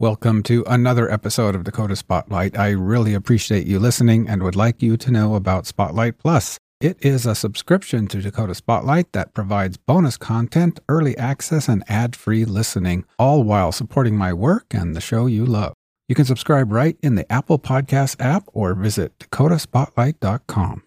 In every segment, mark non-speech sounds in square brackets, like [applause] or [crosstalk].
Welcome to another episode of Dakota Spotlight. I really appreciate you listening and would like you to know about Spotlight Plus. It is a subscription to Dakota Spotlight that provides bonus content, early access, and ad free listening, all while supporting my work and the show you love. You can subscribe right in the Apple Podcast app or visit dakotaspotlight.com.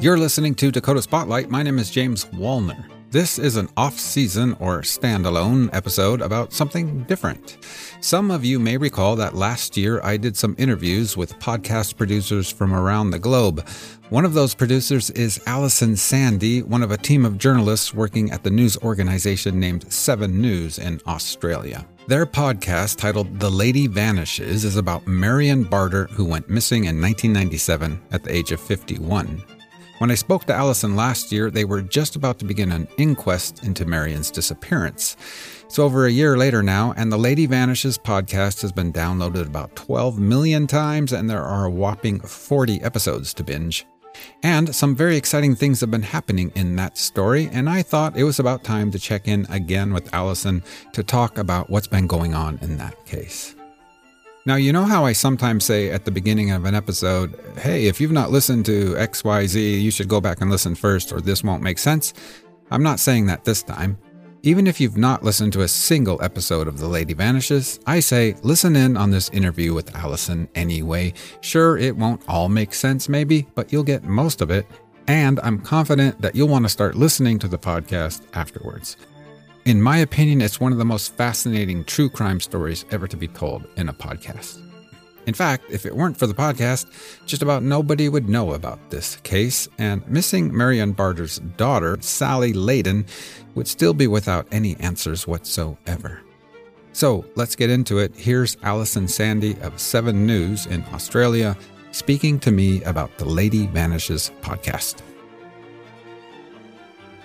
You're listening to Dakota Spotlight. My name is James Wolner. This is an off season or standalone episode about something different. Some of you may recall that last year I did some interviews with podcast producers from around the globe. One of those producers is Alison Sandy, one of a team of journalists working at the news organization named Seven News in Australia. Their podcast, titled The Lady Vanishes, is about Marion Barter, who went missing in 1997 at the age of 51. When I spoke to Alison last year, they were just about to begin an inquest into Marion's disappearance. It's over a year later now, and the Lady Vanishes podcast has been downloaded about 12 million times, and there are a whopping 40 episodes to binge. And some very exciting things have been happening in that story, and I thought it was about time to check in again with Alison to talk about what's been going on in that case. Now, you know how I sometimes say at the beginning of an episode, hey, if you've not listened to XYZ, you should go back and listen first, or this won't make sense? I'm not saying that this time. Even if you've not listened to a single episode of The Lady Vanishes, I say listen in on this interview with Alison anyway. Sure, it won't all make sense, maybe, but you'll get most of it. And I'm confident that you'll want to start listening to the podcast afterwards. In my opinion, it's one of the most fascinating true crime stories ever to be told in a podcast. In fact, if it weren't for the podcast, just about nobody would know about this case, and missing Marion Barter's daughter, Sally Leydon, would still be without any answers whatsoever. So let's get into it. Here's Alison Sandy of Seven News in Australia speaking to me about the Lady Vanishes podcast.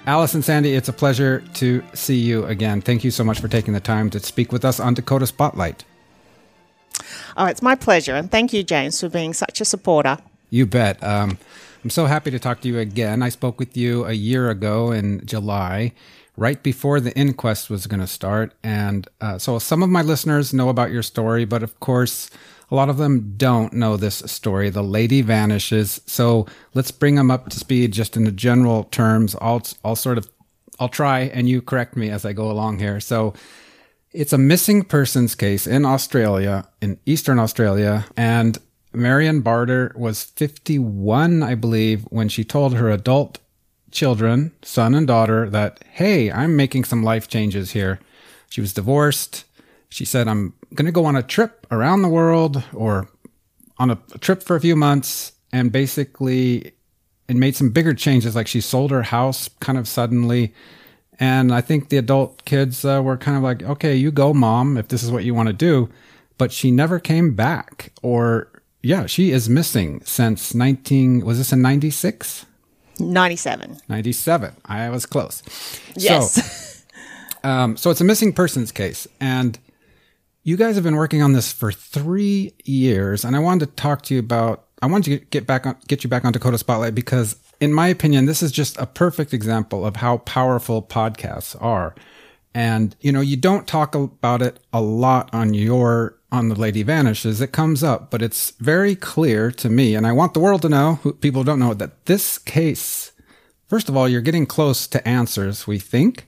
Alison Sandy, it's a pleasure to see you again. Thank you so much for taking the time to speak with us on Dakota Spotlight. Oh, it's my pleasure. And thank you, James, for being such a supporter. You bet. Um, I'm so happy to talk to you again. I spoke with you a year ago in July, right before the inquest was going to start. And uh, so some of my listeners know about your story, but of course, a lot of them don't know this story. The lady vanishes. So let's bring them up to speed just in the general terms. I'll, I'll sort of, I'll try and you correct me as I go along here. So it's a missing persons case in Australia, in Eastern Australia. And Marion Barter was 51, I believe, when she told her adult children, son and daughter, that, hey, I'm making some life changes here. She was divorced. She said, I'm going to go on a trip around the world or on a, a trip for a few months and basically and made some bigger changes. Like she sold her house kind of suddenly. And I think the adult kids uh, were kind of like, okay, you go, mom, if this is what you want to do. But she never came back. Or, yeah, she is missing since 19, was this in 96? 97. 97. I was close. Yes. So, [laughs] um, so it's a missing persons case. And you guys have been working on this for three years, and I wanted to talk to you about. I wanted to get back on, get you back on Dakota Spotlight because, in my opinion, this is just a perfect example of how powerful podcasts are. And you know, you don't talk about it a lot on your on the Lady Vanishes. It comes up, but it's very clear to me, and I want the world to know, who people don't know, that this case. First of all, you're getting close to answers. We think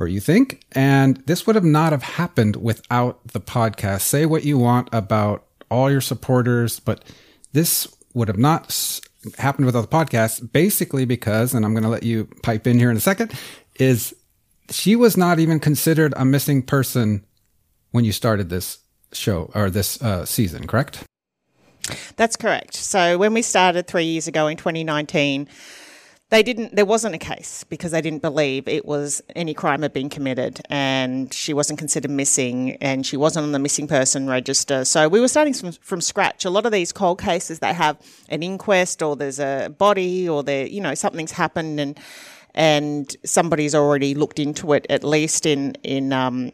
or you think. And this would have not have happened without the podcast. Say what you want about all your supporters, but this would have not happened without the podcast, basically because, and I'm going to let you pipe in here in a second, is she was not even considered a missing person when you started this show or this uh, season, correct? That's correct. So when we started three years ago in 2019, they didn't there wasn't a case because they didn't believe it was any crime had been committed and she wasn't considered missing and she wasn't on the missing person register. So we were starting from, from scratch. A lot of these cold cases they have an inquest or there's a body or there you know something's happened and and somebody's already looked into it at least in in um,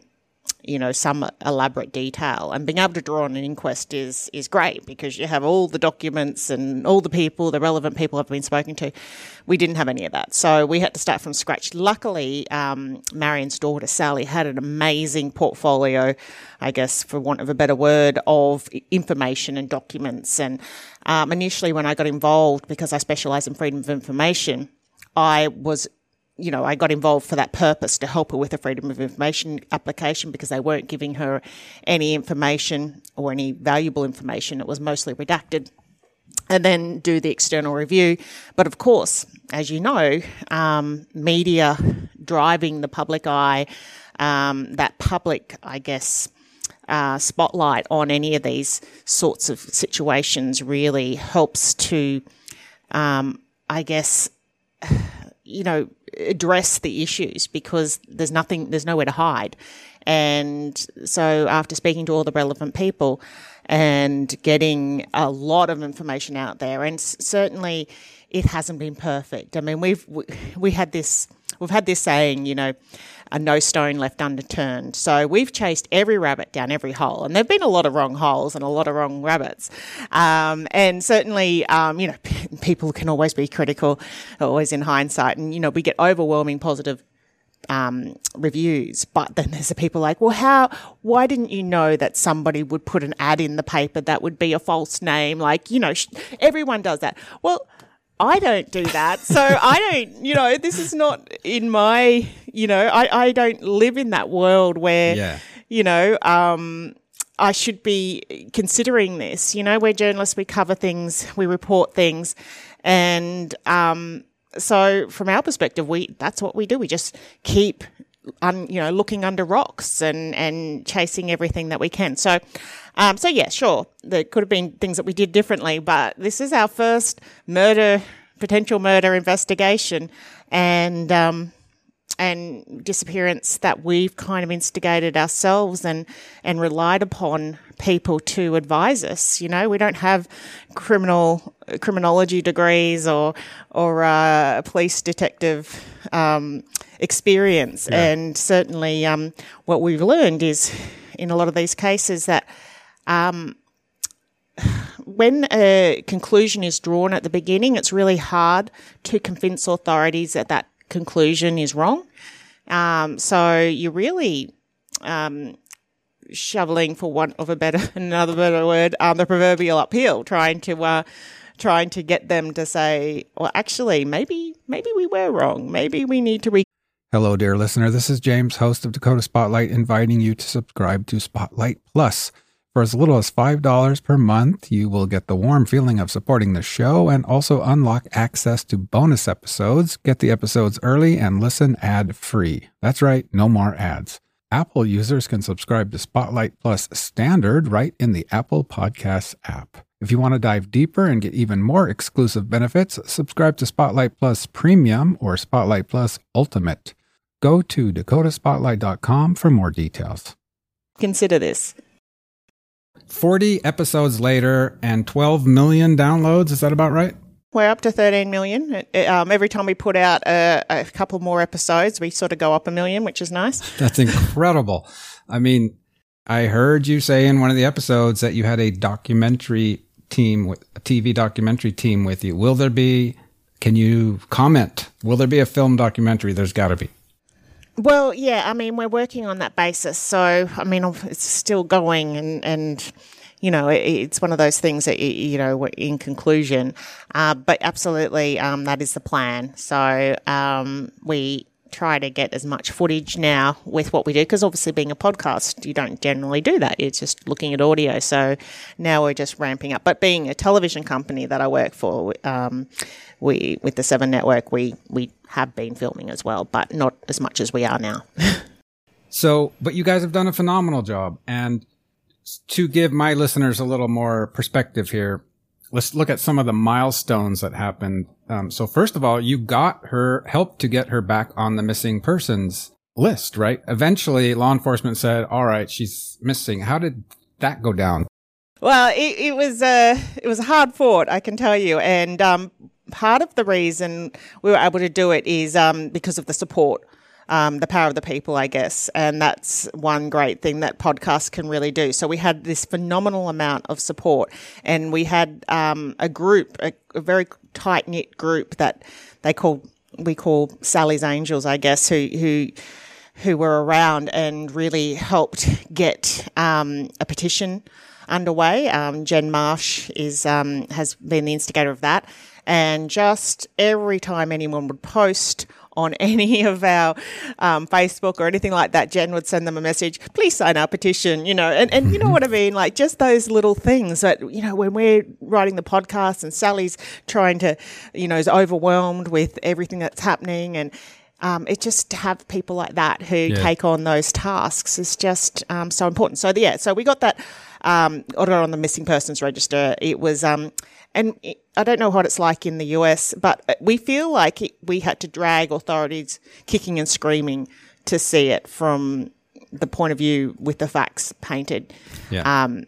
you know, some elaborate detail. And being able to draw on an inquest is is great because you have all the documents and all the people, the relevant people have been spoken to. We didn't have any of that, so we had to start from scratch. Luckily, um, Marion's daughter Sally had an amazing portfolio, I guess, for want of a better word, of information and documents. And um, initially, when I got involved, because I specialise in freedom of information. I was you know, I got involved for that purpose to help her with the Freedom of Information application because they weren't giving her any information or any valuable information. It was mostly redacted. And then do the external review. But of course, as you know, um, media driving the public eye, um, that public, I guess, uh, spotlight on any of these sorts of situations really helps to, um, I guess, you know, address the issues because there's nothing, there's nowhere to hide. And so after speaking to all the relevant people and getting a lot of information out there, and certainly it hasn't been perfect. I mean, we've, we, we had this, we've had this saying, you know, a no stone left unturned. So we've chased every rabbit down every hole, and there've been a lot of wrong holes and a lot of wrong rabbits. Um, and certainly, um, you know, [laughs] people can always be critical, always in hindsight, and you know, we get overwhelming positive um, reviews, but then there's the people like, well, how, why didn't you know that somebody would put an ad in the paper that would be a false name? Like, you know, sh- everyone does that. Well, I don't do that. So I don't, you know, this is not in my, you know, I, I don't live in that world where, yeah. you know, um, I should be considering this. You know, we're journalists, we cover things, we report things. And um, so from our perspective, we that's what we do. We just keep un, you know, looking under rocks and, and chasing everything that we can. So, um, so yeah, sure, there could have been things that we did differently, but this is our first murder, potential murder investigation, and um, and disappearance that we've kind of instigated ourselves and and relied upon people to advise us. You know, we don't have criminal criminology degrees or or uh, police detective um, experience, yeah. and certainly um, what we've learned is in a lot of these cases that. Um, when a conclusion is drawn at the beginning, it's really hard to convince authorities that that conclusion is wrong. Um, so you're really um, shoveling, for want of a better [laughs] another better word, um, the proverbial uphill, trying to uh, trying to get them to say, well, actually, maybe maybe we were wrong. Maybe we need to. Re- Hello, dear listener. This is James, host of Dakota Spotlight, inviting you to subscribe to Spotlight Plus. For as little as $5 per month, you will get the warm feeling of supporting the show and also unlock access to bonus episodes, get the episodes early, and listen ad free. That's right, no more ads. Apple users can subscribe to Spotlight Plus Standard right in the Apple Podcasts app. If you want to dive deeper and get even more exclusive benefits, subscribe to Spotlight Plus Premium or Spotlight Plus Ultimate. Go to dakotaspotlight.com for more details. Consider this 40 episodes later and 12 million downloads. Is that about right? We're up to 13 million. Um, every time we put out a, a, couple more episodes, we sort of go up a million, which is nice. [laughs] That's incredible. I mean, I heard you say in one of the episodes that you had a documentary team with a TV documentary team with you. Will there be, can you comment? Will there be a film documentary? There's got to be. Well, yeah, I mean, we're working on that basis. So, I mean, it's still going and, and you know, it, it's one of those things that, you know, in conclusion, uh, but absolutely, um, that is the plan. So, um, we, try to get as much footage now with what we do because obviously being a podcast you don't generally do that. It's just looking at audio. So now we're just ramping up. But being a television company that i work for um, we with the Seven Network, we we have been filming as well, but not as much as we are now. [laughs] so, but you guys have done a phenomenal job, and to give my listeners a little more perspective here, let's look at some of the milestones that happened. Um, so, first of all, you got her help to get her back on the missing persons list, right? Eventually, law enforcement said, "All right, she's missing." How did that go down? Well, it, it was a uh, it was hard fought, I can tell you, and um, part of the reason we were able to do it is um, because of the support um, the power of the people, I guess. And that's one great thing that podcasts can really do. So we had this phenomenal amount of support, and we had um, a group, a, a very tight knit group that they call we call Sally's Angels, I guess, who who who were around and really helped get um, a petition underway. Um, Jen Marsh is um, has been the instigator of that, and just every time anyone would post on [laughs] any of our um, Facebook or anything like that, Jen would send them a message, please sign our petition, you know, and, and you know mm-hmm. what I mean? Like just those little things that, you know, when we're writing the podcast and Sally's trying to, you know, is overwhelmed with everything that's happening and, um, it just to have people like that who yeah. take on those tasks is just um, so important. So yeah, so we got that um, order on the missing persons register. It was um, and I don't know what it's like in the US, but we feel like it, we had to drag authorities kicking and screaming to see it from the point of view with the facts painted. Yeah. Um,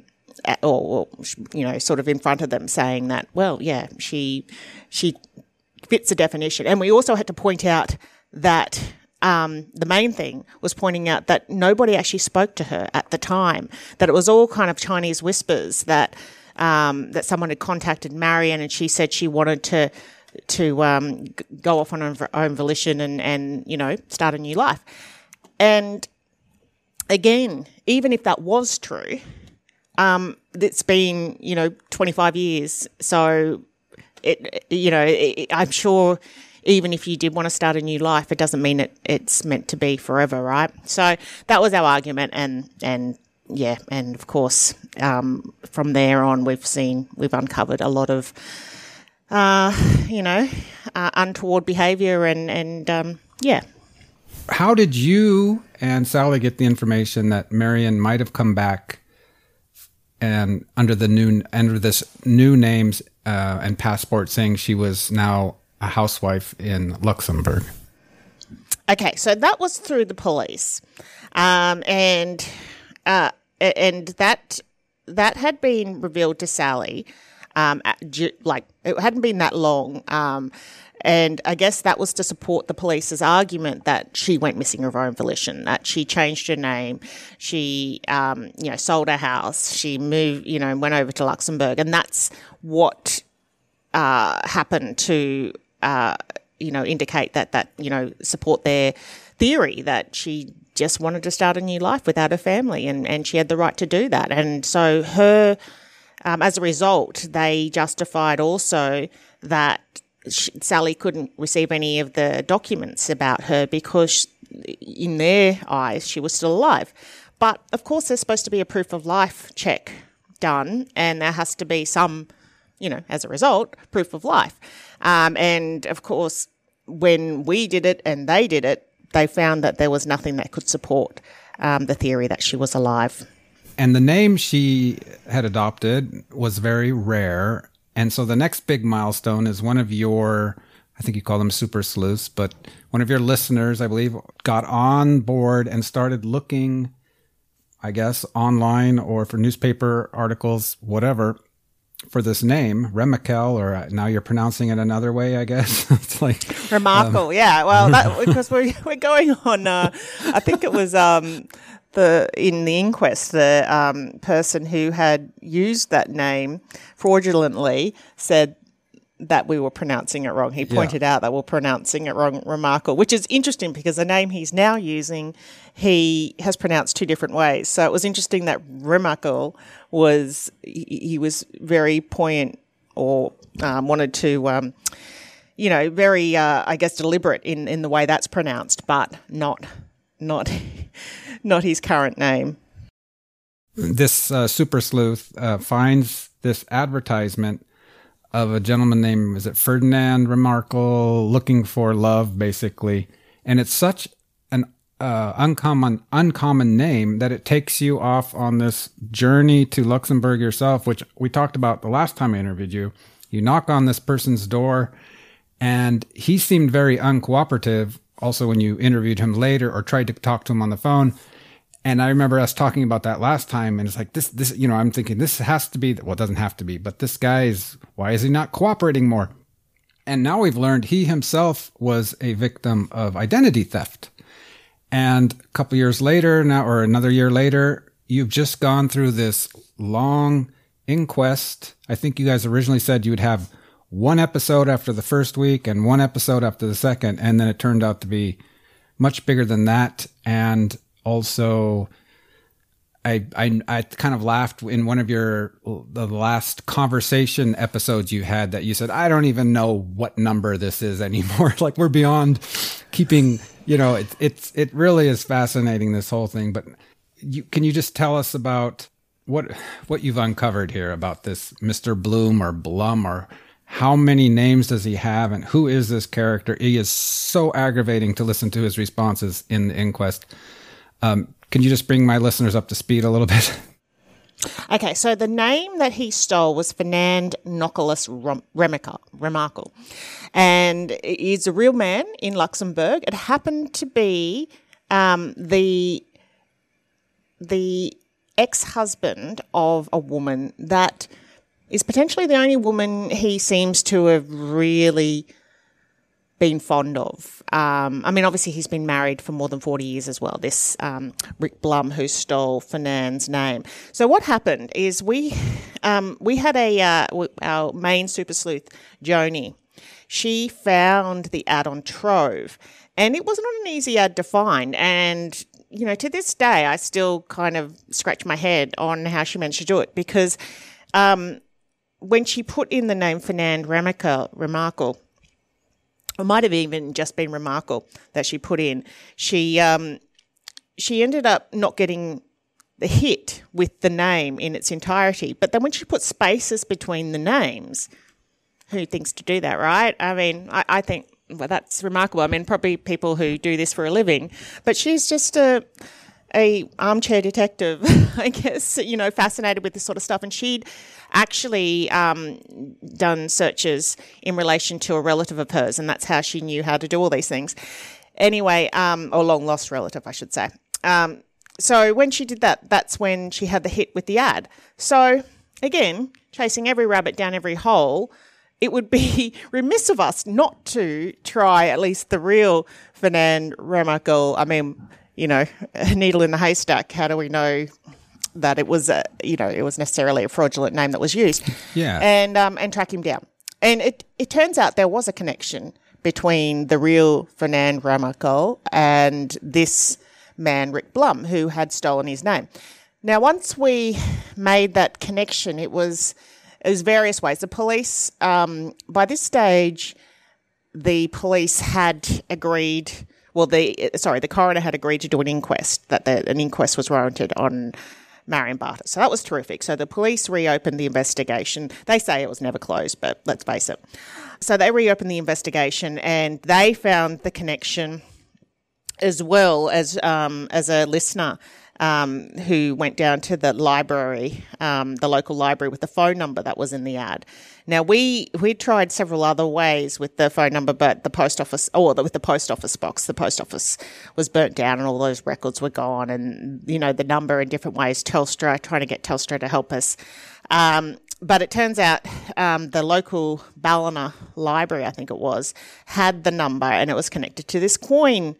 or, or, you know, sort of in front of them saying that, well, yeah, she, she fits the definition. And we also had to point out that um, the main thing was pointing out that nobody actually spoke to her at the time, that it was all kind of Chinese whispers that um, that someone had contacted Marion and she said she wanted to to um, go off on her own volition and, and you know start a new life. And again, even if that was true, um, it's been you know 25 years, so it you know it, I'm sure even if you did want to start a new life, it doesn't mean it, it's meant to be forever, right? So that was our argument, and and yeah, and of course, um, from there on, we've seen we've uncovered a lot of, uh, you know, uh, untoward behaviour and and um, yeah. How did you and Sally get the information that Marion might have come back and under the new under this new names uh, and passport, saying she was now a housewife in Luxembourg? Okay, so that was through the police, um, and uh, and that that had been revealed to Sally, um, like it hadn't been that long. Um, and I guess that was to support the police's argument that she went missing of her own volition, that she changed her name, she, um, you know, sold her house, she moved, you know, went over to Luxembourg, and that's what uh, happened to, uh, you know, indicate that that you know support their theory that she just wanted to start a new life without her family, and, and she had the right to do that. And so, her, um, as a result, they justified also that she, Sally couldn't receive any of the documents about her because, in their eyes, she was still alive. But of course, there's supposed to be a proof of life check done, and there has to be some, you know, as a result, proof of life. Um, and of course, when we did it and they did it, they found that there was nothing that could support um, the theory that she was alive. And the name she had adopted was very rare. And so the next big milestone is one of your, I think you call them super sleuths, but one of your listeners, I believe, got on board and started looking, I guess, online or for newspaper articles, whatever, for this name, Remakel, or uh, now you're pronouncing it another way, I guess. [laughs] it's like Remarkable, um, yeah. Well, that, [laughs] because we're [laughs] we're going on. Uh, I think it was um, the in the inquest, the um, person who had used that name fraudulently said that we were pronouncing it wrong. He pointed yeah. out that we're pronouncing it wrong, remarkable, which is interesting because the name he's now using, he has pronounced two different ways. So it was interesting that remarkable was, he, he was very poignant or um, wanted to, um, you know, very, uh, I guess, deliberate in, in the way that's pronounced, but not, not, [laughs] not his current name. This uh, super sleuth uh, finds this advertisement of a gentleman named is it Ferdinand Remarkle looking for love basically. And it's such an uh, uncommon uncommon name that it takes you off on this journey to Luxembourg yourself which we talked about the last time I interviewed you. You knock on this person's door and he seemed very uncooperative also when you interviewed him later or tried to talk to him on the phone and I remember us talking about that last time, and it's like this, this, you know, I'm thinking this has to be, well, it doesn't have to be, but this guy's, why is he not cooperating more? And now we've learned he himself was a victim of identity theft. And a couple years later now, or another year later, you've just gone through this long inquest. I think you guys originally said you would have one episode after the first week and one episode after the second. And then it turned out to be much bigger than that. And also, I, I, I kind of laughed in one of your the last conversation episodes you had that you said I don't even know what number this is anymore. [laughs] like we're beyond keeping, you know, it, it's it really is fascinating this whole thing. But you, can you just tell us about what what you've uncovered here about this Mr. Bloom or Blum or how many names does he have and who is this character? He is so aggravating to listen to his responses in the inquest. Um, can you just bring my listeners up to speed a little bit? Okay, so the name that he stole was Fernand Nicolas Remakel, and he's a real man in Luxembourg. It happened to be um, the the ex husband of a woman that is potentially the only woman he seems to have really been fond of. Um, I mean, obviously, he's been married for more than 40 years as well, this um, Rick Blum who stole Fernand's name. So, what happened is we, um, we had a, uh, our main super sleuth, Joni, she found the ad on Trove, and it was not an easy ad to find. And, you know, to this day, I still kind of scratch my head on how she managed to do it because um, when she put in the name Fernand Remakel, Remakel it might have even just been Remarkable that she put in. She um, she ended up not getting the hit with the name in its entirety. But then when she put spaces between the names, who thinks to do that, right? I mean, I, I think well, that's remarkable. I mean, probably people who do this for a living, but she's just a a armchair detective, [laughs] I guess, you know, fascinated with this sort of stuff. And she'd actually um, done searches in relation to a relative of hers, and that's how she knew how to do all these things. Anyway, um, or long lost relative, I should say. Um, so when she did that, that's when she had the hit with the ad. So again, chasing every rabbit down every hole, it would be [laughs] remiss of us not to try at least the real Fernand Remakel. I mean, you know, a needle in the haystack. How do we know that it was a, you know, it was necessarily a fraudulent name that was used? Yeah. And um, and track him down. And it it turns out there was a connection between the real Fernand Remakel and this man Rick Blum who had stolen his name. Now, once we made that connection, it was it was various ways. The police, um, by this stage, the police had agreed well, the sorry, the coroner had agreed to do an inquest. That the, an inquest was warranted on Marion Barter. So that was terrific. So the police reopened the investigation. They say it was never closed, but let's face it. So they reopened the investigation and they found the connection as well as um, as a listener um, who went down to the library, um, the local library, with the phone number that was in the ad. Now we we tried several other ways with the phone number, but the post office, or with the post office box, the post office was burnt down and all those records were gone. And you know the number in different ways. Telstra trying to get Telstra to help us. Um, but it turns out um, the local Ballina library, I think it was, had the number and it was connected to this coin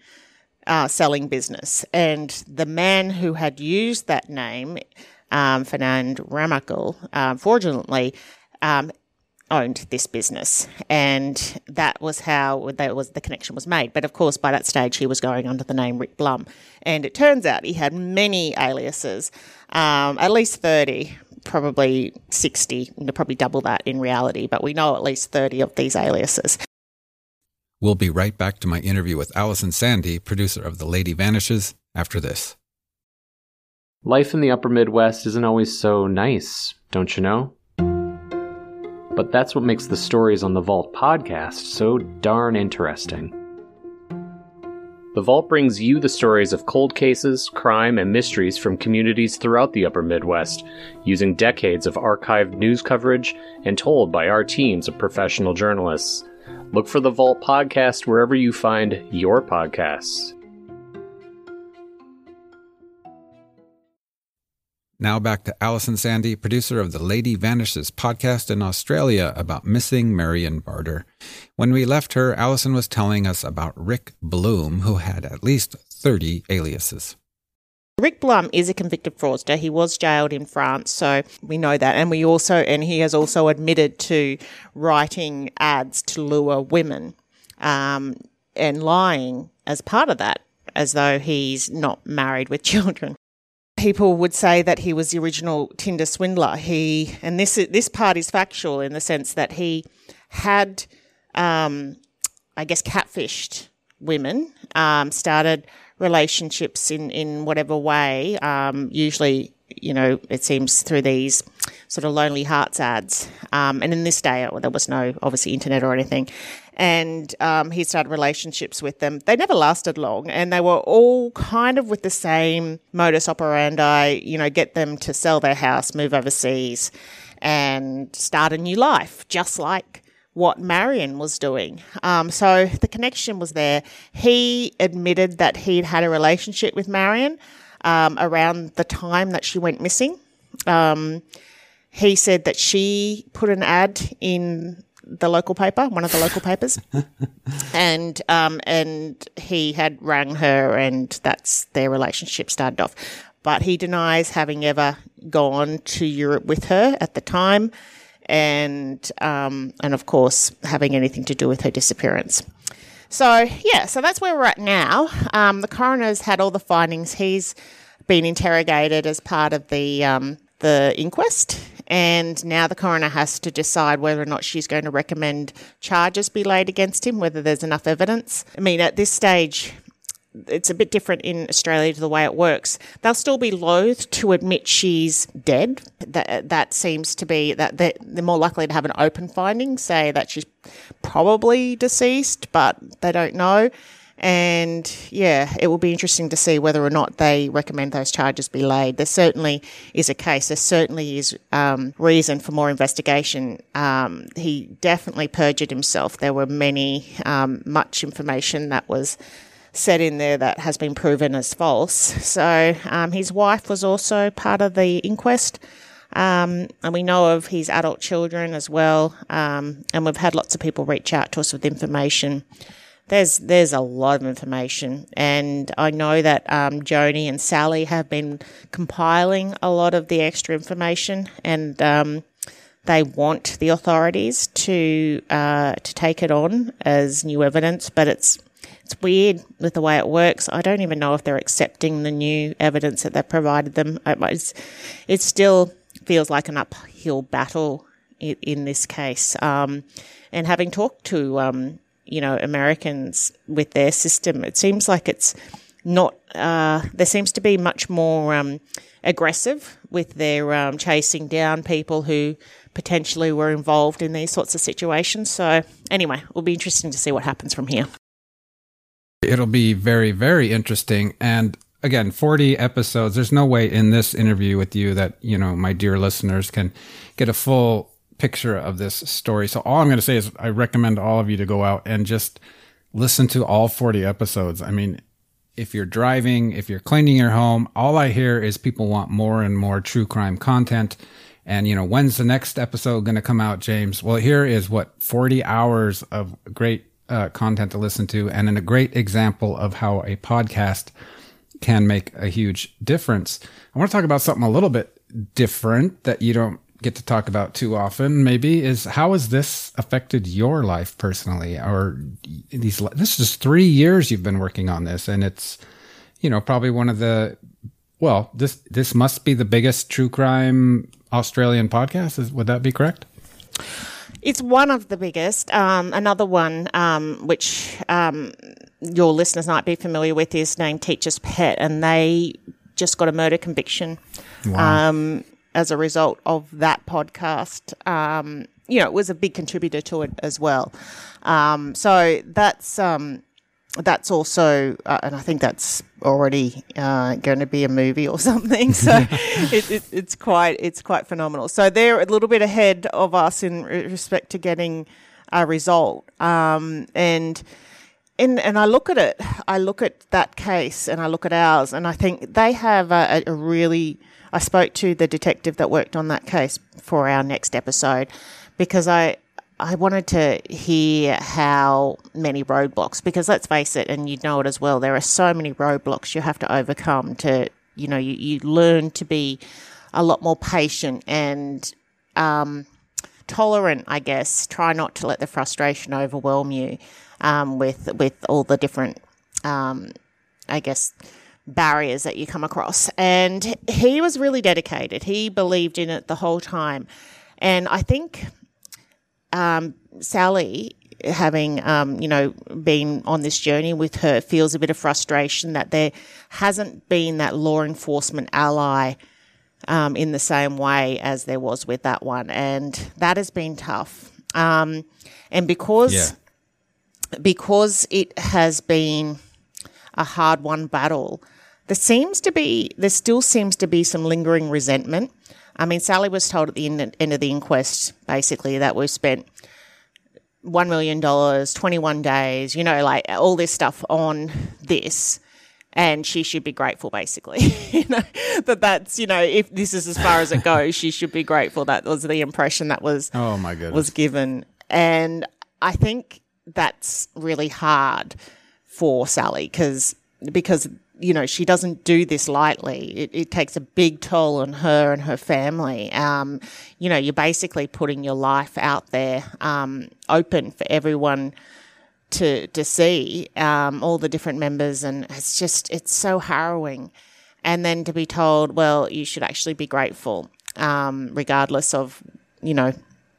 uh, selling business. And the man who had used that name, um, Fernand Remakel, uh, fraudulently, um, owned this business, and that was how that was the connection was made. But of course, by that stage, he was going under the name Rick Blum, and it turns out he had many aliases, um, at least thirty, probably sixty, probably double that in reality. But we know at least thirty of these aliases. We'll be right back to my interview with Alison Sandy, producer of The Lady Vanishes, after this. Life in the upper Midwest isn't always so nice, don't you know? But that's what makes the stories on the Vault podcast so darn interesting. The Vault brings you the stories of cold cases, crime, and mysteries from communities throughout the upper Midwest, using decades of archived news coverage and told by our teams of professional journalists. Look for the Vault podcast wherever you find your podcasts. Now back to Alison Sandy, producer of the Lady Vanishes podcast in Australia about missing Marion Barter. When we left her, Alison was telling us about Rick Blum, who had at least 30 aliases. Rick Blum is a convicted fraudster. He was jailed in France, so we know that. And we also, and he has also admitted to writing ads to lure women um, and lying as part of that, as though he's not married with [laughs] children people would say that he was the original Tinder swindler. He and this this part is factual in the sense that he had, um, I guess, catfished women, um, started relationships in in whatever way. Um, usually, you know, it seems through these sort of lonely hearts ads. Um, and in this day, there was no obviously internet or anything and um, he started relationships with them. They never lasted long, and they were all kind of with the same modus operandi. You know, get them to sell their house, move overseas, and start a new life, just like what Marion was doing. Um, so the connection was there. He admitted that he'd had a relationship with Marion um, around the time that she went missing. Um, he said that she put an ad in the local paper, one of the local papers, [laughs] and um, and he had rang her, and that's their relationship started off. But he denies having ever gone to Europe with her at the time, and um, and of course having anything to do with her disappearance. So yeah, so that's where we're at now. Um, the coroner's had all the findings. He's been interrogated as part of the um, the inquest, and now the coroner has to decide whether or not she's going to recommend charges be laid against him, whether there's enough evidence. I mean, at this stage, it's a bit different in Australia to the way it works. They'll still be loath to admit she's dead. That that seems to be that they're, they're more likely to have an open finding, say that she's probably deceased, but they don't know. And yeah, it will be interesting to see whether or not they recommend those charges be laid. There certainly is a case. There certainly is um, reason for more investigation. Um, he definitely perjured himself. There were many, um, much information that was said in there that has been proven as false. So um, his wife was also part of the inquest. Um, and we know of his adult children as well. Um, and we've had lots of people reach out to us with information there's there's a lot of information, and I know that um, Joni and Sally have been compiling a lot of the extra information, and um, they want the authorities to uh, to take it on as new evidence. But it's it's weird with the way it works. I don't even know if they're accepting the new evidence that they've provided them. It's, it still feels like an uphill battle in, in this case. Um, and having talked to um, you know, Americans with their system. It seems like it's not, uh, there seems to be much more um, aggressive with their um, chasing down people who potentially were involved in these sorts of situations. So, anyway, it'll be interesting to see what happens from here. It'll be very, very interesting. And again, 40 episodes. There's no way in this interview with you that, you know, my dear listeners can get a full picture of this story. So all I'm going to say is I recommend all of you to go out and just listen to all 40 episodes. I mean, if you're driving, if you're cleaning your home, all I hear is people want more and more true crime content. And, you know, when's the next episode going to come out, James? Well, here is what 40 hours of great uh, content to listen to and in a great example of how a podcast can make a huge difference. I want to talk about something a little bit different that you don't get to talk about too often maybe is how has this affected your life personally or these this is three years you've been working on this and it's you know probably one of the well this this must be the biggest true crime australian podcast is, would that be correct it's one of the biggest um, another one um, which um, your listeners might be familiar with is named teacher's pet and they just got a murder conviction wow um, as a result of that podcast. Um, you know, it was a big contributor to it as well. Um, so that's um, that's also, uh, and I think that's already uh, going to be a movie or [laughs] something. So [laughs] it, it, it's quite it's quite phenomenal. So they're a little bit ahead of us in respect to getting a result, um, and and and I look at it, I look at that case, and I look at ours, and I think they have a, a really. I spoke to the detective that worked on that case for our next episode because I I wanted to hear how many roadblocks because let's face it, and you know it as well. There are so many roadblocks you have to overcome to you know you, you learn to be a lot more patient and um, tolerant, I guess. Try not to let the frustration overwhelm you um, with with all the different, um, I guess, barriers that you come across. And he was really dedicated. He believed in it the whole time. And I think um, Sally, having um, you know been on this journey with her, feels a bit of frustration that there hasn't been that law enforcement ally. Um, in the same way as there was with that one, and that has been tough. Um, and because Yeah. because it has been a hard won battle, there seems to be, there still seems to be some lingering resentment. I mean, Sally was told at the end, end of the inquest, basically, that we've spent $1 million, 21 days, you know, like all this stuff on this. And she should be grateful, basically. [laughs] you know, that that's, you know, if this is as far as it goes, she should be grateful. That was the impression that was Oh my goodness. was given. And I think that's really hard for Sally because because you know she doesn't do this lightly. It, it takes a big toll on her and her family. Um, you know, you're basically putting your life out there, um, open for everyone to to see um, all the different members, and it's just it's so harrowing. And then to be told, well, you should actually be grateful, um, regardless of you know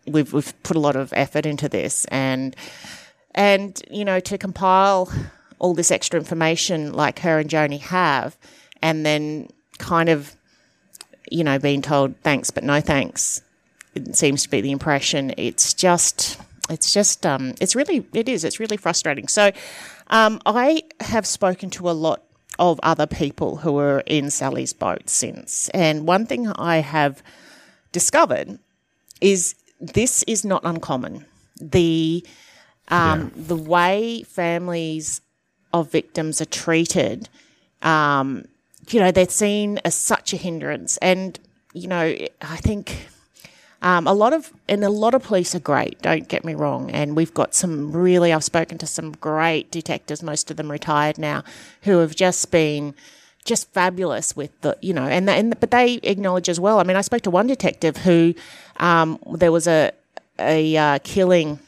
we've we've put a lot of effort into this, and and you know to compile all this extra information like her and Joni have, and then kind of you know being told thanks but no thanks. It seems to be the impression. It's just it's just um, it's really it is it's really frustrating. So um, I have spoken to a lot of other people who were in Sally's boat since, and one thing I have discovered is this is not uncommon. The um, the way families of victims are treated, um, you know, they're seen as such a hindrance, and you know, I think um, a lot of and a lot of police are great. Don't get me wrong, and we've got some really. I've spoken to some great detectives, most of them retired now, who have just been just fabulous with the you know, and and but they acknowledge as well. I mean, I spoke to one detective who um, there was a a uh, killing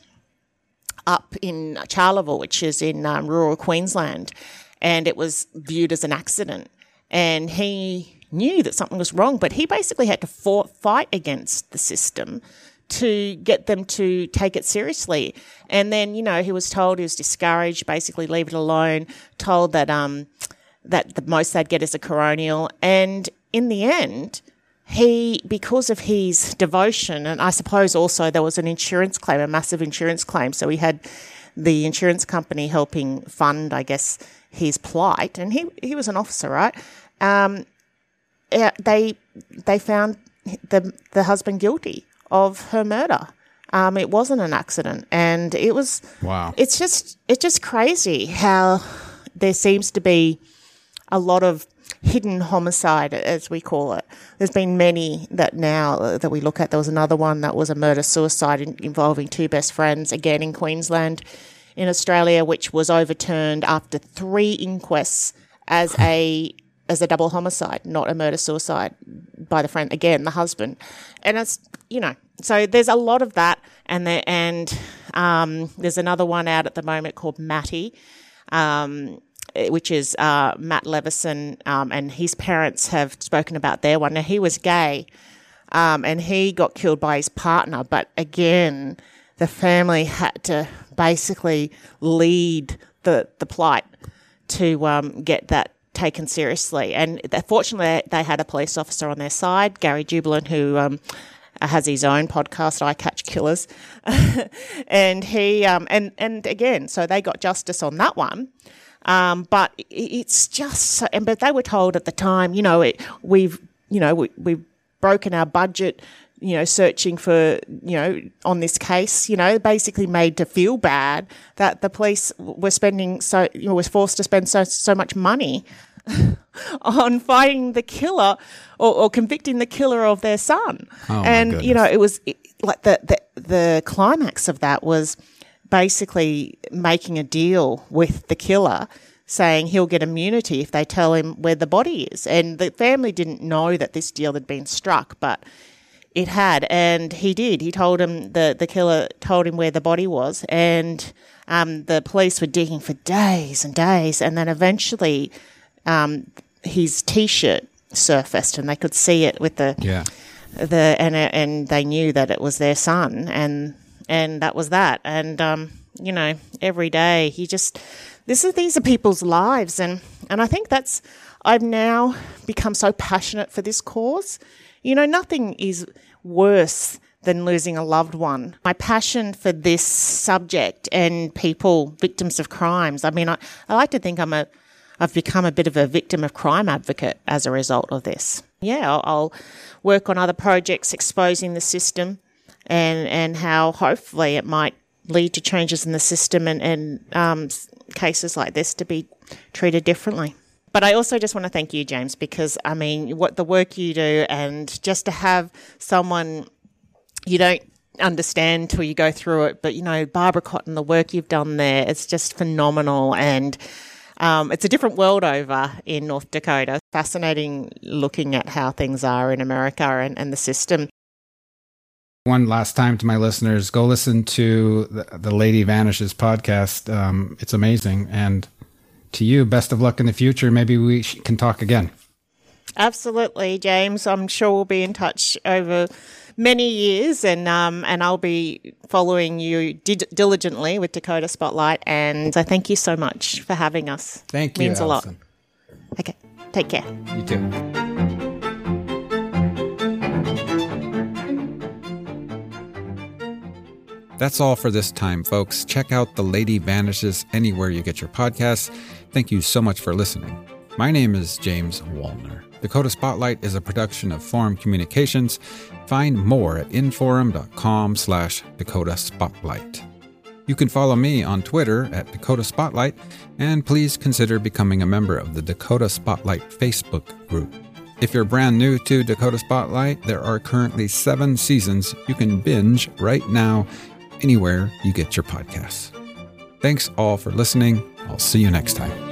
up in Charleville, which is in um, rural Queensland, and it was viewed as an accident. And he knew that something was wrong, but he basically had to fight against the system to get them to take it seriously. And then, you know, he was told he was discouraged, basically leave it alone, told that um that the most they'd get is a coronial. And in the end, he, because of his devotion, and I suppose also there was an insurance claim, a massive insurance claim. So he had the insurance company helping fund, I guess, his plight. And he, he was an officer, right? Um, they they found the the husband guilty of her murder. Um, it wasn't an accident, and it was. Wow. It's just it's just crazy how there seems to be a lot of hidden homicide, as we call it. There's been many that now that we look at. There was another one that was a murder suicide in, involving two best friends, again in Queensland, in Australia, which was overturned after three inquests as [laughs] a as a double homicide, not a murder suicide by the friend again, the husband. And it's you know, so there's a lot of that, and there and um, there's another one out at the moment called Matty. Um, which is uh, Matt Leveson, um, and his parents have spoken about their one. Now, he was gay, um, and he got killed by his partner, but again, the family had to basically lead the, the plight to um, get that taken seriously. And fortunately, they had a police officer on their side, Gary Jubelin, who um, has his own podcast, I Catch Killers, [laughs] and he um, and and again, so they got justice on that one. Um, but it's just so, and but they were told at the time, you know, it, we've you know we, we've broken our budget. you know, searching for, you know, on this case, you know, basically made to feel bad that the police were spending so, you know, was forced to spend so, so much money [laughs] on finding the killer or, or, convicting the killer of their son. Oh, and, you know, it was it, like the, the, the climax of that was basically making a deal with the killer saying he'll get immunity if they tell him where the body is. And the family didn't know that this deal had been struck, but it had, and he did. He told him the the killer told him where the body was, and um, the police were digging for days and days, and then eventually um, his T-shirt surfaced, and they could see it with the yeah the and and they knew that it was their son, and and that was that, and um, you know every day he just this is these are people's lives, and and I think that's I've now become so passionate for this cause. You know, nothing is worse than losing a loved one. My passion for this subject and people, victims of crimes, I mean, I, I like to think I'm a, I've become a bit of a victim of crime advocate as a result of this. Yeah, I'll, I'll work on other projects exposing the system and, and how hopefully it might lead to changes in the system and, and um, cases like this to be treated differently. But I also just want to thank you, James, because I mean, what the work you do and just to have someone you don't understand till you go through it, but you know, Barbara Cotton, the work you've done there, it's just phenomenal. And um, it's a different world over in North Dakota. Fascinating looking at how things are in America and, and the system. One last time to my listeners, go listen to the, the Lady Vanishes podcast. Um, it's amazing. And to you. Best of luck in the future. Maybe we can talk again. Absolutely, James. I'm sure we'll be in touch over many years, and um, and I'll be following you diligently with Dakota Spotlight. And I thank you so much for having us. Thank you. Means Alison. a lot. Okay, take care. You too. That's all for this time, folks. Check out The Lady Vanishes anywhere you get your podcasts. Thank you so much for listening. My name is James Wolner. Dakota Spotlight is a production of Forum Communications. Find more at inforum.com slash Dakota Spotlight. You can follow me on Twitter at Dakota Spotlight, and please consider becoming a member of the Dakota Spotlight Facebook group. If you're brand new to Dakota Spotlight, there are currently seven seasons you can binge right now anywhere you get your podcasts. Thanks all for listening. I'll see you next time.